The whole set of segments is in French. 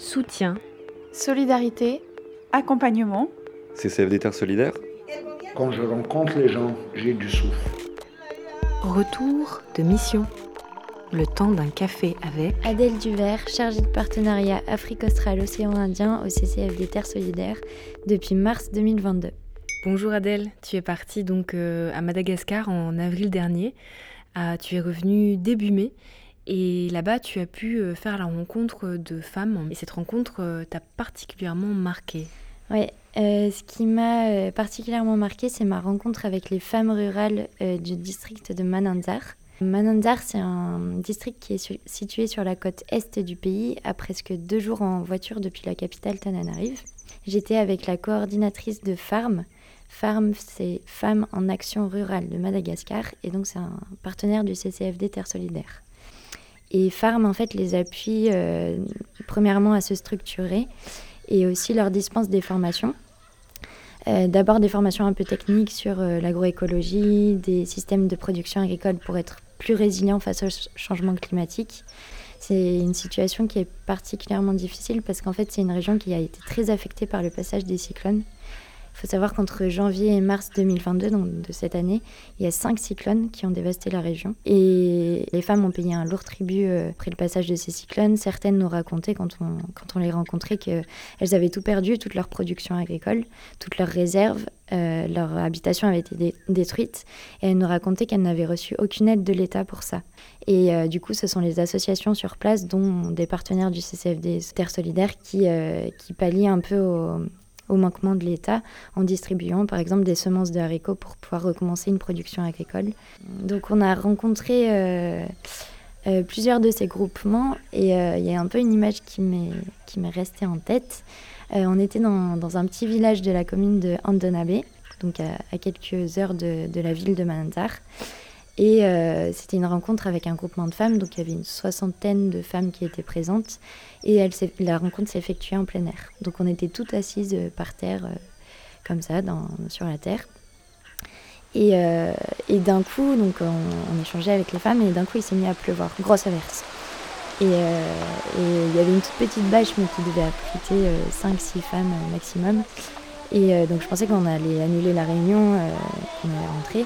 soutien, solidarité, accompagnement. CCFD Terre Solidaire Quand je rencontre les gens, j'ai du souffle. retour de mission. Le temps d'un café avec Adèle Duvert, chargée de partenariat Afrique australe océan Indien au CCFD Terre Solidaire depuis mars 2022. Bonjour Adèle, tu es partie donc euh, à Madagascar en avril dernier. Ah, tu es revenue début mai et là-bas tu as pu euh, faire la rencontre de femmes et cette rencontre euh, t'a particulièrement marquée. Oui, euh, ce qui m'a particulièrement marqué, c'est ma rencontre avec les femmes rurales du district de Mananzar. Mananzar, c'est un district qui est situé sur la côte est du pays, à presque deux jours en voiture depuis la capitale Tananarive. J'étais avec la coordinatrice de FARM. FARM, c'est Femmes en Action Rurale de Madagascar, et donc c'est un partenaire du CCFD Terre Solidaire. Et FARM, en fait, les appuie euh, premièrement à se structurer et aussi leur dispense des formations. Euh, D'abord des formations un peu techniques sur euh, l'agroécologie, des systèmes de production agricole pour être plus résilients face au ch- changement climatique. C'est une situation qui est particulièrement difficile parce qu'en fait c'est une région qui a été très affectée par le passage des cyclones. Faut savoir qu'entre janvier et mars 2022, donc de cette année, il y a cinq cyclones qui ont dévasté la région. Et les femmes ont payé un lourd tribut euh, après le passage de ces cyclones. Certaines nous racontaient, quand on, quand on les rencontrait, qu'elles avaient tout perdu, toute leur production agricole, toutes leurs réserves, euh, leur habitation avait été dé- détruite. Et elles nous racontaient qu'elles n'avaient reçu aucune aide de l'État pour ça. Et euh, du coup, ce sont les associations sur place, dont des partenaires du CCFD Terre Solidaire, qui, qui pallient un peu au, au manquement de l'État en distribuant par exemple des semences de haricots pour pouvoir recommencer une production agricole. Donc on a rencontré euh, euh, plusieurs de ces groupements et euh, il y a un peu une image qui m'est restée en tête. On était dans, dans un petit village de la commune de Andonabe, donc à, quelques heures de, de la ville de Mananzar. Et euh, c'était une rencontre avec un groupement de femmes, donc il y avait une soixantaine de femmes qui étaient présentes. Et la rencontre s'effectuait en plein air. Donc on était toutes assises euh, par terre, euh, comme ça, sur la terre. Et, d'un coup, donc on, échangeait avec les femmes, et d'un coup il s'est mis à pleuvoir, grosse averse. Et, il y avait une toute petite bâche, mais qui devait abriter 5-6 femmes maximum. Et euh, donc je pensais qu'on allait annuler la réunion, euh, qu'on allait rentrer.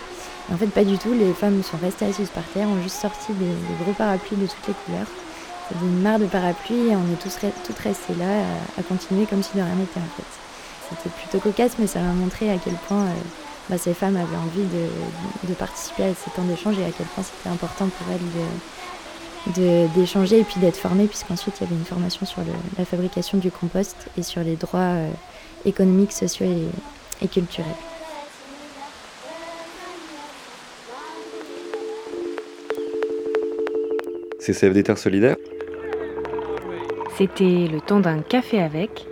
En fait, pas du tout. Les femmes sont restées assises par terre, ont juste sorti des, gros parapluies de toutes les couleurs. C'était une mare de parapluies et on est tous toutes restées là à, à continuer comme si de rien n'était en fait. C'était plutôt cocasse, mais ça m'a montré à quel point euh, bah, ces femmes avaient envie de, de participer à ces temps d'échange et à quel point c'était important pour elles de- de- d'échanger et puis d'être formées, puisqu'ensuite il y avait une formation sur le- la fabrication du compost et sur les droits euh, économiques, sociaux et- et culturels. CCFD Terre Solidaire C'était Le temps d'un café avec,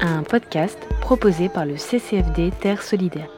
un podcast proposé par le CCFD Terre Solidaire.